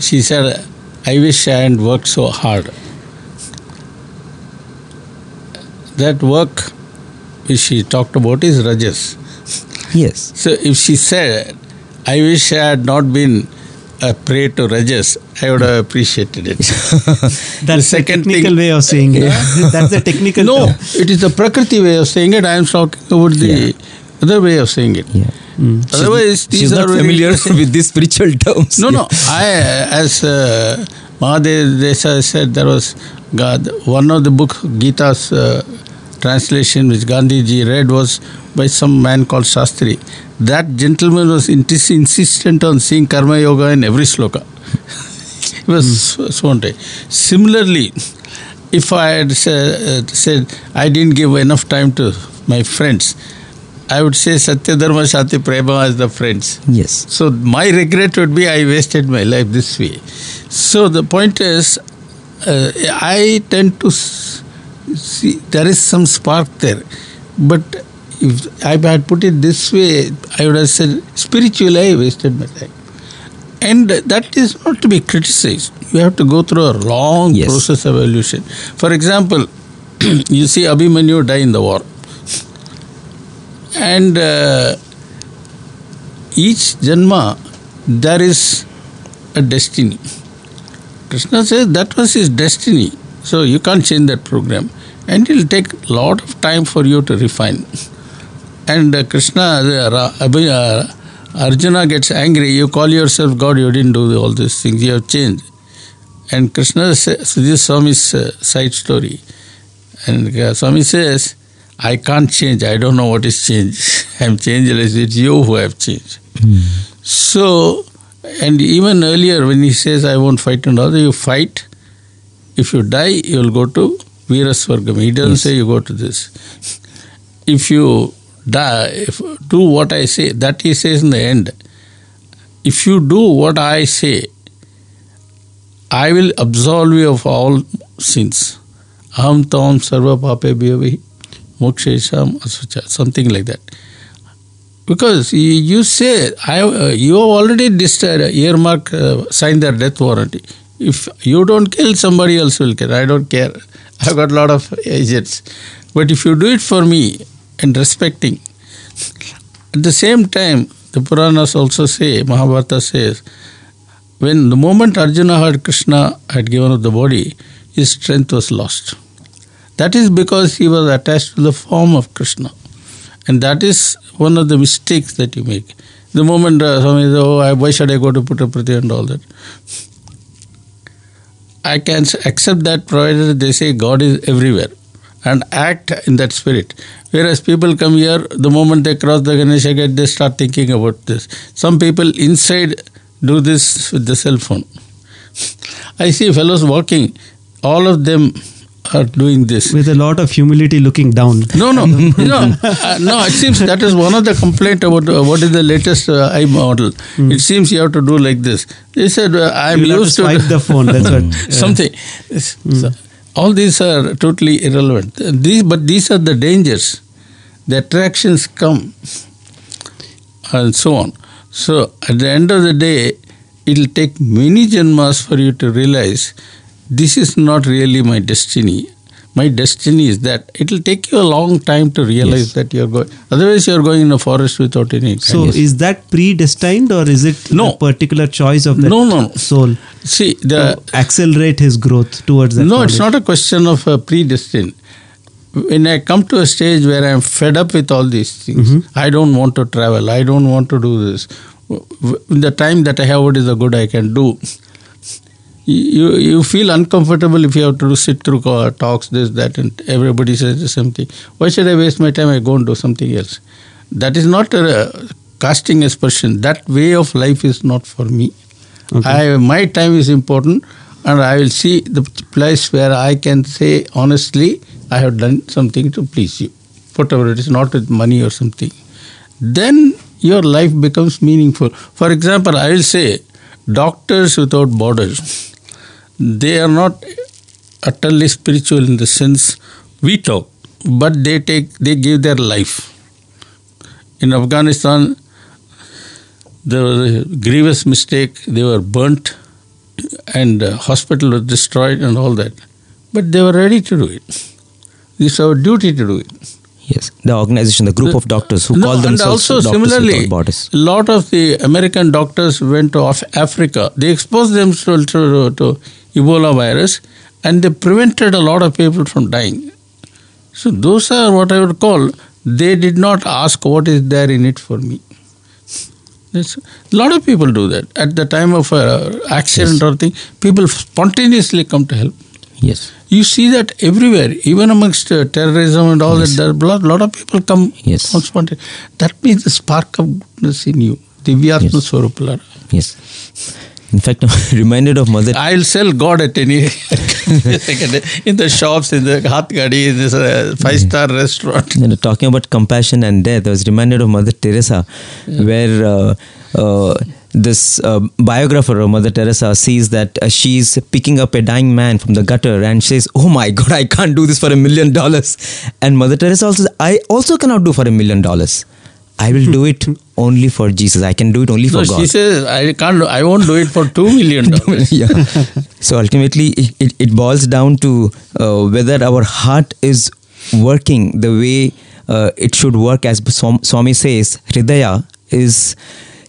She said, I wish I hadn't worked so hard. That work which she talked about is Rajas.
Yes.
So if she said, I wish I had not been a prey to Rajas, I would have appreciated it.
That's the
second
technical
thing-
way of saying it. That's the technical
no,
term.
it is the Prakriti way of saying it. I am talking about the other way of saying it.
Yeah.
Otherwise, these
She's
are
not familiar with these spiritual terms.
No, no. I, as uh, Mahadev Desai said, there was God. One of the book Gita's uh, translation which Gandhiji read was by some man called Shastri. That gentleman was insistent on seeing Karma Yoga in every sloka. he was so, so. Similarly, if I had sa- uh, said I didn't give enough time to my friends, I would say Satya Dharma Shanti Prema as the friends.
Yes.
So my regret would be I wasted my life this way. So the point is, uh, I tend to see there is some spark there, but if I had put it this way, I would have said spiritually I wasted my time. And that is not to be criticized. You have to go through a long
Yes.
process of evolution. For example, you see Abhimanyu die in the war. And uh, each janma there is a destiny. Krishna says that was his destiny. So you can't change that program. And it will take a lot of time for you to refine. And uh, Krishna, uh, Abhi- uh, Arjuna gets angry. You call yourself God, you didn't do all these things, you have changed. And Krishna says, so this is Swami's uh, side story. And uh, Swami says, I can't change. I don't know what is change. I'm changeless. It's you who have changed. So, and even earlier when he says, I won't fight and all, you fight. If you die, you will go to Veeraswargam. He doesn't
Yes.
say you go to this. If you die, if, do what I say, that he says in the end. If you do what I say, I will absolve you of all sins. Aham tam sarva pape bhyavi mokshesham asucha. Something like that. Because you, say, I, you have already dis- uh, earmark, uh, signed their death warranty. If you don't kill, somebody else will kill. I don't care. I've got a lot of agents. But if you do it for me and respecting, at the same time, the Puranas also say, Mahabharata says, when the moment Arjuna heard Krishna had given up the body, his strength was lost. That is because he was attached to the form of Krishna. And that is one of the mistakes that you make. The moment uh, somebody says, oh, I- why should I go to Puttaparthi and all that? I can accept that provided they say God is everywhere and act in that spirit. Whereas people come here, the moment they cross the Ganesha gate, they start thinking about this. Some people inside do this with the cell phone. I see fellows walking, all of them are doing this.
with a lot of humility looking down.
No, no, no, uh, no. It seems that is one of the complaint about uh, what is the latest uh, i model. It seems you have to do like this. They said uh, I am
You'll to
used to,
swipe the phone. That's what. uh,
something. So, all these are totally irrelevant. These, but these are the dangers. The attractions come, and so on. So at the end of the day, it will take many janmas for you to realize this is not really my destiny. My destiny is that. It will take you a long time to realize
Yes.
that you are going. Otherwise, you are going in a forest without any.
So is that predestined or is it
No.
a particular choice of that
No, no, no.
soul
see the
to accelerate his growth towards that?
No, it's not a question of uh, predestined. When I come to a stage where I'm fed up with all these things,
Mm-hmm.
I don't want to travel, I don't want to do this. In the time that I have, what is the good I can do? You, you feel uncomfortable if you have to sit through uh, talks, this, that, and everybody says the same thing. Why should I waste my time? I go and do something else. That is not a casting aspersion. That way of life is not for me.
Okay.
I, my time is important, and I will see the place where I can say honestly, I have done something to please you, whatever it is, not with money or something. Then your life becomes meaningful. For example, I will say, doctors without borders, they are not utterly spiritual in the sense we talk, but they take, they give their life. In Afghanistan, there was a grievous mistake. They were burnt, and uh, hospital was destroyed, and all that. But they were ready to do it. It's our duty to do it.
Yes, the organization, the group of doctors who
No,
call
and
themselves
also
doctors
similarly, a lot of the American doctors went to Africa. They exposed themselves to, to Ebola virus, and they prevented a lot of people from dying. So those are what I would call. They did not ask what is there in it for me. That's, a lot of people do that. At the time of a accident or thing, people spontaneously come to help.
Yes.
You see that everywhere, even amongst uh, terrorism and all that, there are a lot, of people come
Yes.
on spontaneous. That means the spark of goodness in you. Divyatma
Yes.
Swarupalara.
Yes. In fact, I'm reminded of Mother.
I'll sell God at any in the shops, in the Hathgadi, in this uh, five star restaurant.
You know, talking about compassion and death, I was reminded of Mother Teresa, where uh, uh, this uh, biographer of Mother Teresa sees that uh, she's picking up a dying man from the gutter and says, "Oh my God, I can't do this for a million dollars." And Mother Teresa also, says, "I also cannot do for a million dollars. I will do it only for Jesus. I can do it only for
No,
God."
she says, I can't, I won't do it for two million dollars.
yeah. So ultimately, it, it, it boils down to uh, whether our heart is working the way uh, it should work, as Swam- Swami says. Hridaya is,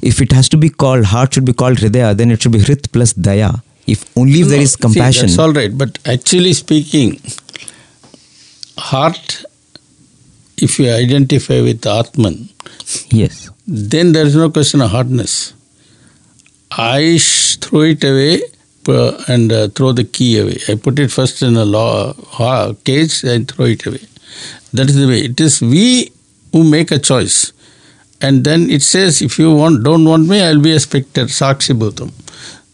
if it has to be called, heart should be called Hridaya, then it should be Hrit plus Daya. If only if there is compassion.
See,
compassion.
that's all right, but actually speaking, heart, if you identify with Atman,
yes.
then there is no question of hardness. I sh- throw it away uh, and uh, throw the key away. I put it first in a law, uh, cage and throw it away. That is the way. It is we who make a choice. And then it says, if you want, don't want me, I'll be a spectre, sakshi bhutam.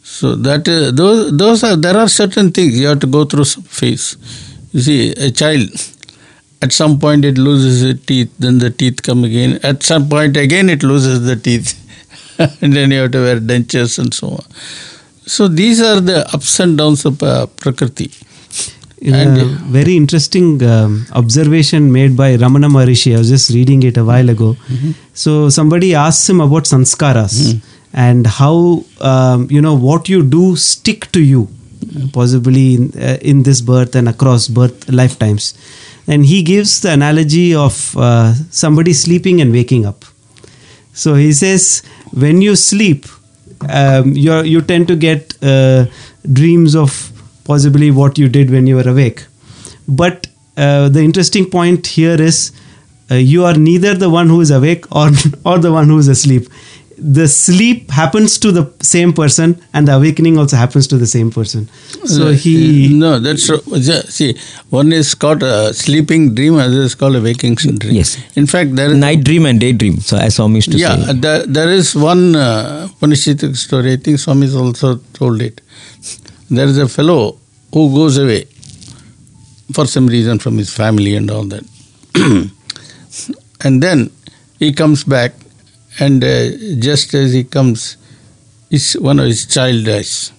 So that uh, those those are there are certain things you have to go through some phase. You see, a child at some point it loses its teeth, then the teeth come again. At some point again it loses the teeth, and then you have to wear dentures and so on. So these are the ups and downs of uh, prakriti.
In
And-
a very interesting um, observation made by Ramana Maharishi. I was just reading it a while ago. So somebody asks him about sanskaras and how um, you know what you do stick to you, possibly in, uh, in this birth and across birth lifetimes. And he gives the analogy of uh, somebody sleeping and waking up. So he says, when you sleep, um, you you tend to get uh, dreams of possibly what you did when you were awake. But uh, the interesting point here is uh, you are neither the one who is awake or or the one who is asleep. The sleep happens to the same person, and the awakening also happens to the same person. So
Uh,
he
no, that's true. See. One is called a sleeping dream, other is called a waking dream.
Yes.
In fact, there is
Night dream and daydream. So as Swami used to
yeah,
say.
there, there is one uh, Upanishadic story. I think Swami has also told it. There is a fellow who goes away for some reason from his family and all that. and then he comes back, and uh, just as he comes, his, one of his child dies.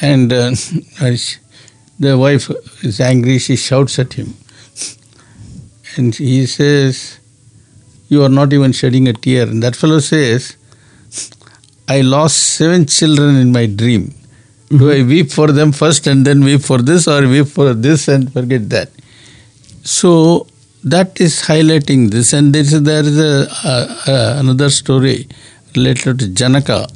And uh, the wife is angry, she shouts at him. And he says, You are not even shedding a tear. And that fellow says, I lost seven children in my dream. Do I weep for them first and then weep for this, or weep for this and forget that? So that is highlighting this, and there is, there is a, uh, uh, another story related to Janaka,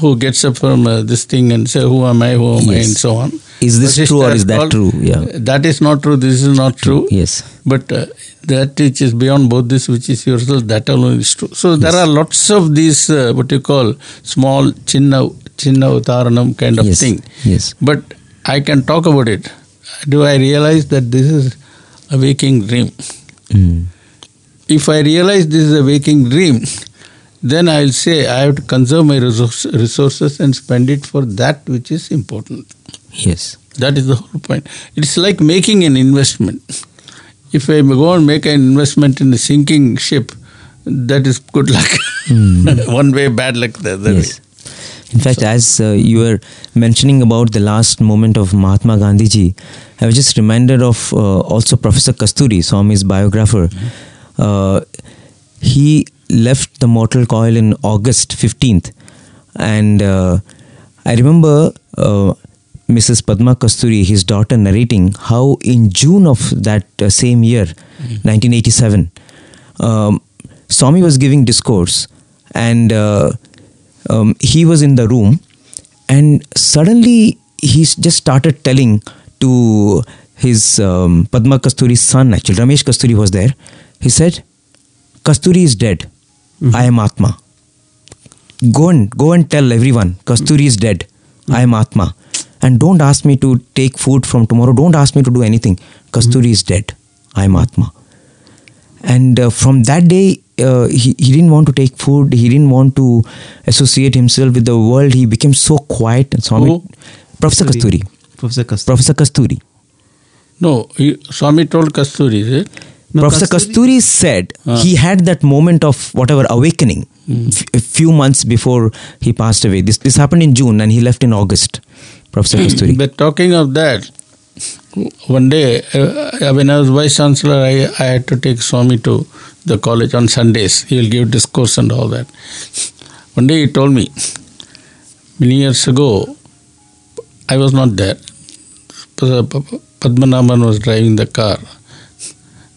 who gets up from uh, this thing and say, "Who am I? Who am I?" And so on.
Is this true or is that
called-
true? Yeah.
that is not true. This is not true.
Yes.
But uh, that which is beyond both this, which is yourself, that alone is true. So there are lots of these uh, what you call small chinna chinna utaranam kind of
Yes.
thing.
Yes.
But I can talk about it. Do I realize that this is a waking dream?
Mm.
If I realize this is a waking dream, then I'll say I have to conserve my resources and spend it for that which is important.
Yes.
That is the whole point. It's like making an investment. If I go and make an investment in a sinking ship, that is good luck. One way, bad luck the other
Yes.
way.
In fact, as uh, you were mentioning about the last moment of Mahatma Gandhi ji, I was just reminded of uh, also Professor Kasturi, Swami's biographer. Uh, he left the mortal coil in August 15th. And uh, I remember uh, Mrs. Padma Kasturi, his daughter, narrating how in June of that uh, same year, 1987, um, Swami was giving discourse and uh, um, he was in the room and suddenly he just started telling to his um, Padma Kasturi's son, actually, Ramesh Kasturi was there. He said, Kasturi is dead. I am Atma. Go and go and tell everyone Kasturi is dead. I am Atma. and don't ask me to take food from tomorrow. Don't ask me to do anything. Kasturi is dead. I am Atma. And uh, from that day, uh, he, he didn't want to take food. He didn't want to associate himself with the world. He became so quiet. And Swami,
Who?
Professor Kasturi.
Professor Kasturi.
Professor Kasturi.
No, he, Swami told Kasturi, is it?
No,
Professor Kasturi said ah. he had that moment of whatever awakening hmm. f- a few months before he passed away. This this happened in June and he left in August. Professor hmm. Kasturi.
But talking of that, one day uh, when I was vice chancellor, I, I had to take Swami to the college on Sundays. He will give discourse and all that. One day he told me, many years ago, I was not there. Padmanabhan was driving the car.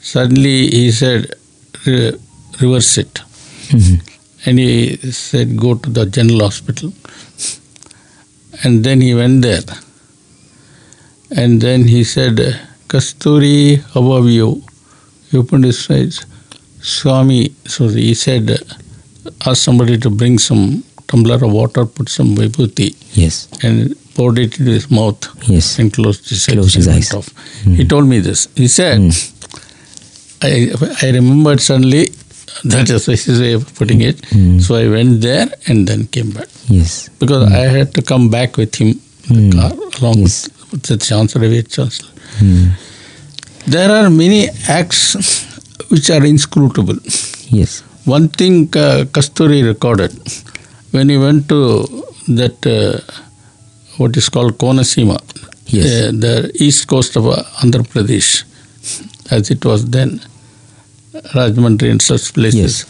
Suddenly he said, reverse it.
Mhm.
And he said, go to the general hospital. And then he went there. And then he said, Kasturi, how are you? He opened his eyes. Swami, so he said, ask somebody to bring some tumbler of water, put some vibhuti,
Yes.
and poured it into his mouth
Yes.
and closed his
Closed
eyes.
his eyes.
off. He told me this. He said, I, I remembered suddenly, that is his way of putting it. So I went there and then came back.
Yes.
Because I had to come back with him in the car along
Yes.
with, the Chancellor, Vice Chancellor.
Hmm.
There are many acts which are inscrutable.
Yes.
One thing uh, Kasturi recorded when he went to that uh, what is called Konaseema,
Yes.
uh, the east coast of uh, Andhra Pradesh, as it was then, Rajahmundry and such places.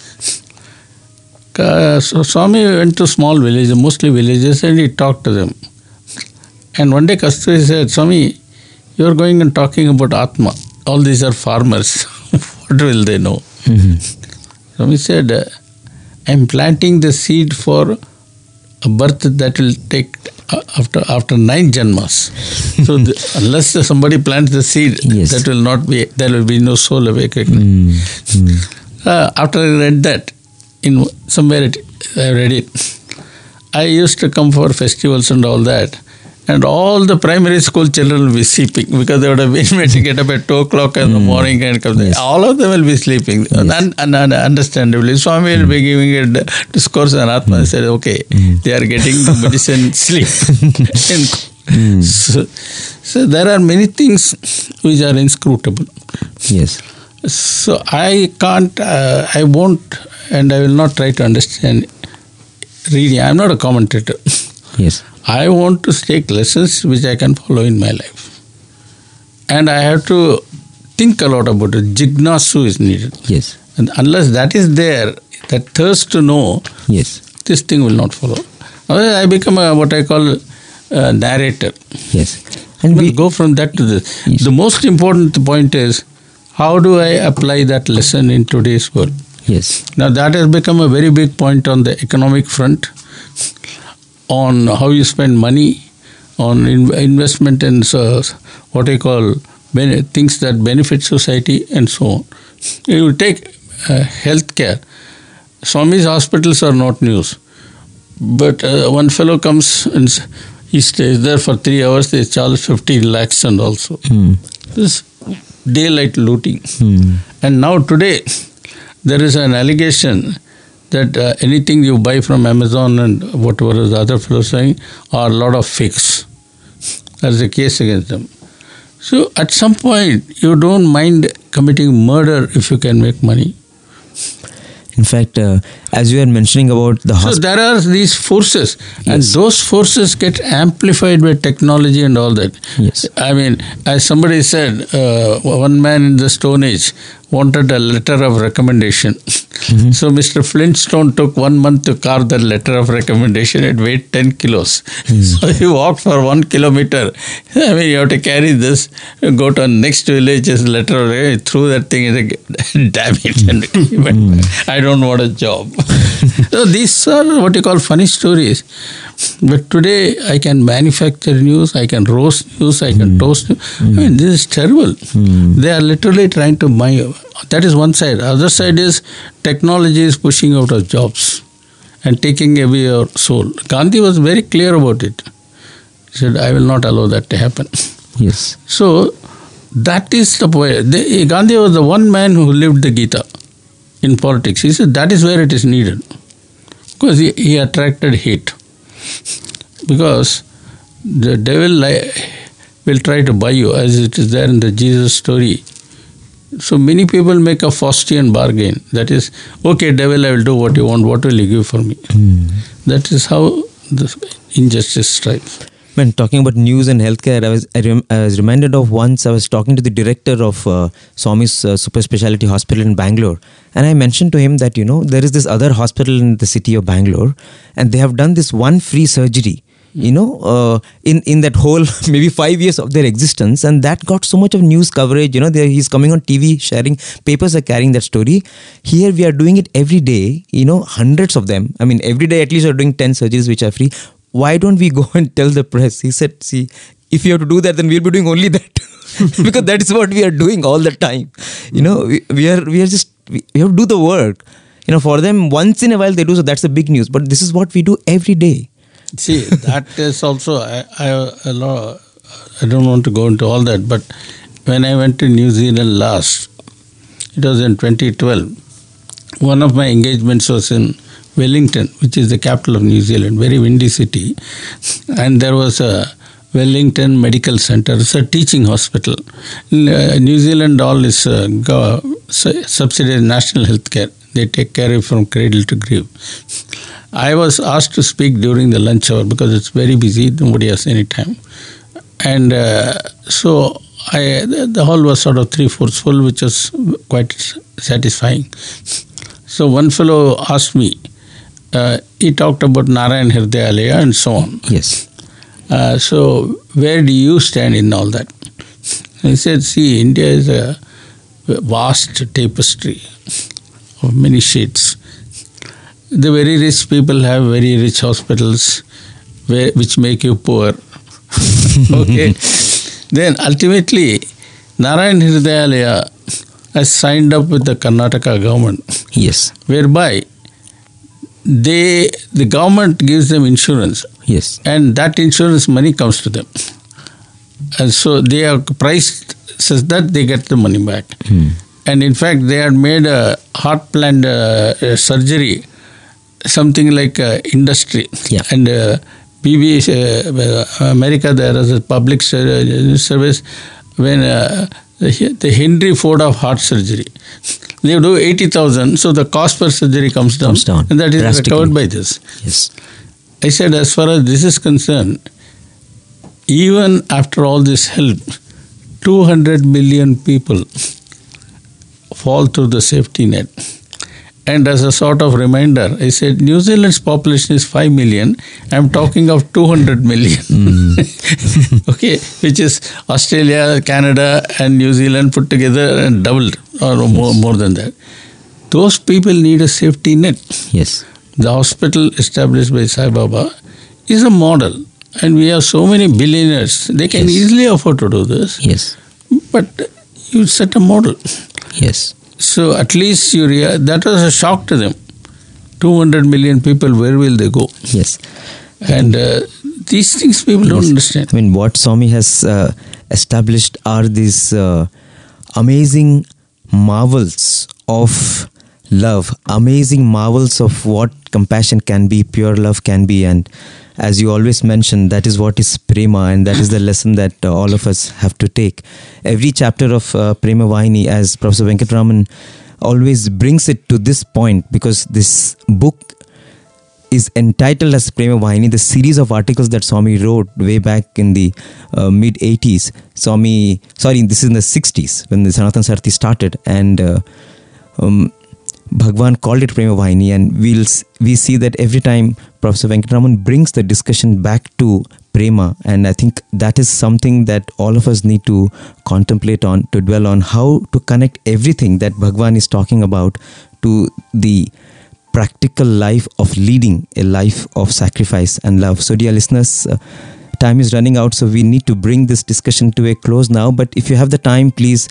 Uh, so Swami went to small villages, mostly villages, and he talked to them. And one day Kasturi said, Swami, you are going and talking about Atma. All these are farmers. what will they know?
Mhm.
Swami said, uh, I'm planting the seed for a birth that will take after after nine janmas. so the, unless somebody plants the seed,
Yes.
that will not be there will be no soul awakening.
Mm. Mm.
Uh, after I read that, in somewhere it, I read it. I used to come for festivals and all that. And all the primary school children will be sleeping because they would have been made to get up at 2 o'clock in the hmm. morning and come there.
Yes.
All of them will be sleeping. And, and, and understandably, Swami will be giving a discourse on Atma and said, okay, hmm. they are getting the medicine sleep. And so, so there are many things which are inscrutable.
Yes.
So I can't, uh, I won't, and I will not try to understand reading. I'm not a commentator.
Yes.
I want to take lessons which I can follow in my life. And I have to think a lot about it. Jignasu is needed.
Yes.
And unless that is there, that thirst to know,
Yes.
this thing will not follow. Otherwise, I become a, what I call a narrator.
Yes. And
We'll
we
go from that to this.
Yes.
The most important point is how do I apply that lesson in today's world?
yes.
Now that has become a very big point on the economic front, on how you spend money, on in- investment and uh, what I call bene- things that benefit society and so on. You take uh, healthcare. Swami's hospitals are not news, but uh, one fellow comes and he stays there for three hours. They charge 15 lakhs and also
Mm.
this daylight looting.
Mm.
And now today, there is an allegation that uh, anything you buy from Amazon and whatever the other fellow saying are a lot of fakes. That's the case against them. So at some point, you don't mind committing murder if you can make money.
In fact, uh, as you were mentioning about the
So there are these forces, and those forces get amplified by technology and all that.
Yes.
I mean, as somebody said, uh, one man in the Stone Age wanted a letter of recommendation.
Mm-hmm.
So Mr. Flintstone took one month to carve that letter of recommendation. It weighed 10 kilos.
Mm.
So he walked for one kilometer. I mean, you have to carry this, go to next village, his letter, of recommendation, threw that thing, and damn it. He went
Mm.
back. I don't want a job. so these are what you call funny stories. But today I can manufacture news, I can roast news, I can toast news. I mean, this is terrible. They are literally trying to buy. That is one side. Other side is technology is pushing out of jobs and taking away your soul. Gandhi was very clear about it. He said, I will not allow that to happen.
Yes.
So that is the way. The, Gandhi was the one man who lived the Gita in politics. He said that is where it is needed because he, he attracted hate. Because the devil li- will try to buy you, as it is there in the Jesus story. So many people make a Faustian bargain. That is, okay, devil, I will do what you want. What will you give for me? That is how the injustice strives.
When talking about news and healthcare, I was, I, rem- I was reminded of once I was talking to the director of uh, Swami's uh, super specialty hospital in Bangalore, and I mentioned to him that you know there is this other hospital in the city of Bangalore, and they have done this one free surgery. You know, uh, in in that whole maybe five years of their existence, and that got so much of news coverage. You know, he's coming on TV, sharing papers are carrying that story. Here we are doing it every day. You know, hundreds of them. I mean, every day at least we're doing ten surgeries which are free why don't we go and tell the press? He said, see, if you have to do that, then we'll be doing only that. because that is what we are doing all the time. You know, we, we are we are just we, we have to do the work. You know, for them once in a while they do so that's the big news. But this is what we do every day.
See, that is also I, I a lot. I don't want to go into all that, but when I went to New Zealand last, it was in 2012. One of my engagements was in Wellington, which is the capital of New Zealand, very windy city, and there was a Wellington Medical Center. It's a teaching hospital. Uh, New Zealand, all is uh, go, su- national health care. They take care of from cradle to grave. I was asked to speak during the lunch hour because it's very busy. Nobody has any time, and uh, so I the, the hall was sort of three fourths full, which was quite satisfying. So one fellow asked me. Uh, he talked about Narayan Hridayalaya and so on.
Yes.
Uh, so where do you stand in all that? I said, see, India is a vast tapestry of many shades. The very rich people have very rich hospitals where, which make you poor. okay. then ultimately, Narayan Hridayalaya has signed up with the Karnataka government,
Yes.
whereby they the government gives them insurance
Yes.
and that insurance money comes to them. And so they are priced such that they get the money back. And in fact, they had made a heart plan uh, uh, surgery, something like uh, industry.
Yeah.
And uh, BB, uh, America, there is a public service when uh, the Henry Ford of heart surgery. They do 80,000, so the cost per surgery comes down.
Comes down
And that is recovered by this.
Yes.
I said, as far as this is concerned, even after all this help, 200 million people fall through the safety net. And as a sort of reminder, I said, New Zealand's population is 5 million. I'm talking of 200 million. Hmm. okay, which is Australia, Canada, and New Zealand put together and doubled or more, more than that. Those people need a safety net
Yes.
the hospital established by Sai Baba is a model. And we have so many billionaires. They can
Yes.
easily afford to do this.
Yes.
But you set a model.
Yes.
So at least you rea- that was a shock to them. 200 million people, where will they go?
Yes.
And uh, these things people don't understand.
I mean, what Swami has uh, established are these uh, amazing marvels of love, amazing marvels of what compassion can be, pure love can be, and as you always mention, that is what is prema, and that is the lesson that uh, all of us have to take. Every chapter of uh, Prema Vahini, as Professor Venkataraman always brings it to this point, because this book is entitled as Prema Vahini, the series of articles that Swami wrote way back in the uh, mid 80s. Swami, sorry, this is in the 60s when the Sanatan Sarthi started, and uh, um, Bhagwan called it Prema Vahini, and we'll we see that every time Professor Venkataraman brings the discussion back to Prema, and I think that is something that all of us need to contemplate on, to dwell on, how to connect everything that Bhagwan is talking about to the practical life of leading a life of sacrifice and love. So, dear listeners, uh, time is running out, so we need to bring this discussion to a close now. But if you have the time, please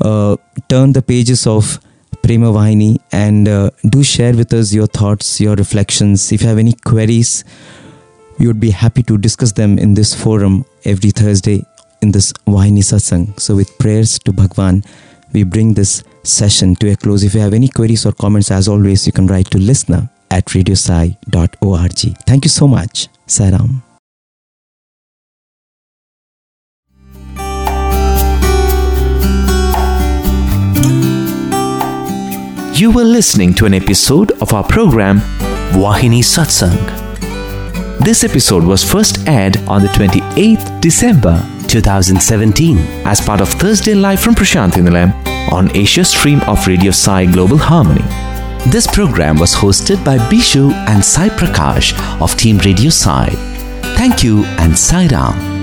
uh, turn the pages of Prema Vahini and uh, do share with us your thoughts, your reflections. If you have any queries, we would be happy to discuss them in this forum every Thursday in this Vahini Satsang. So, with prayers to Bhagwan, we bring this session to a close. If you have any queries or comments, as always, you can write to listener at radiosai.org. Thank you so much. Sai Ram.
You were listening to an episode of our program Vahini Satsang. This episode was first aired on the 28th December 2017 as part of Thursday Live from Nilayam on Asia stream of Radio Sai Global Harmony. This program was hosted by Bishu and Sai Prakash of Team Radio Sai. Thank you and Sai Ram.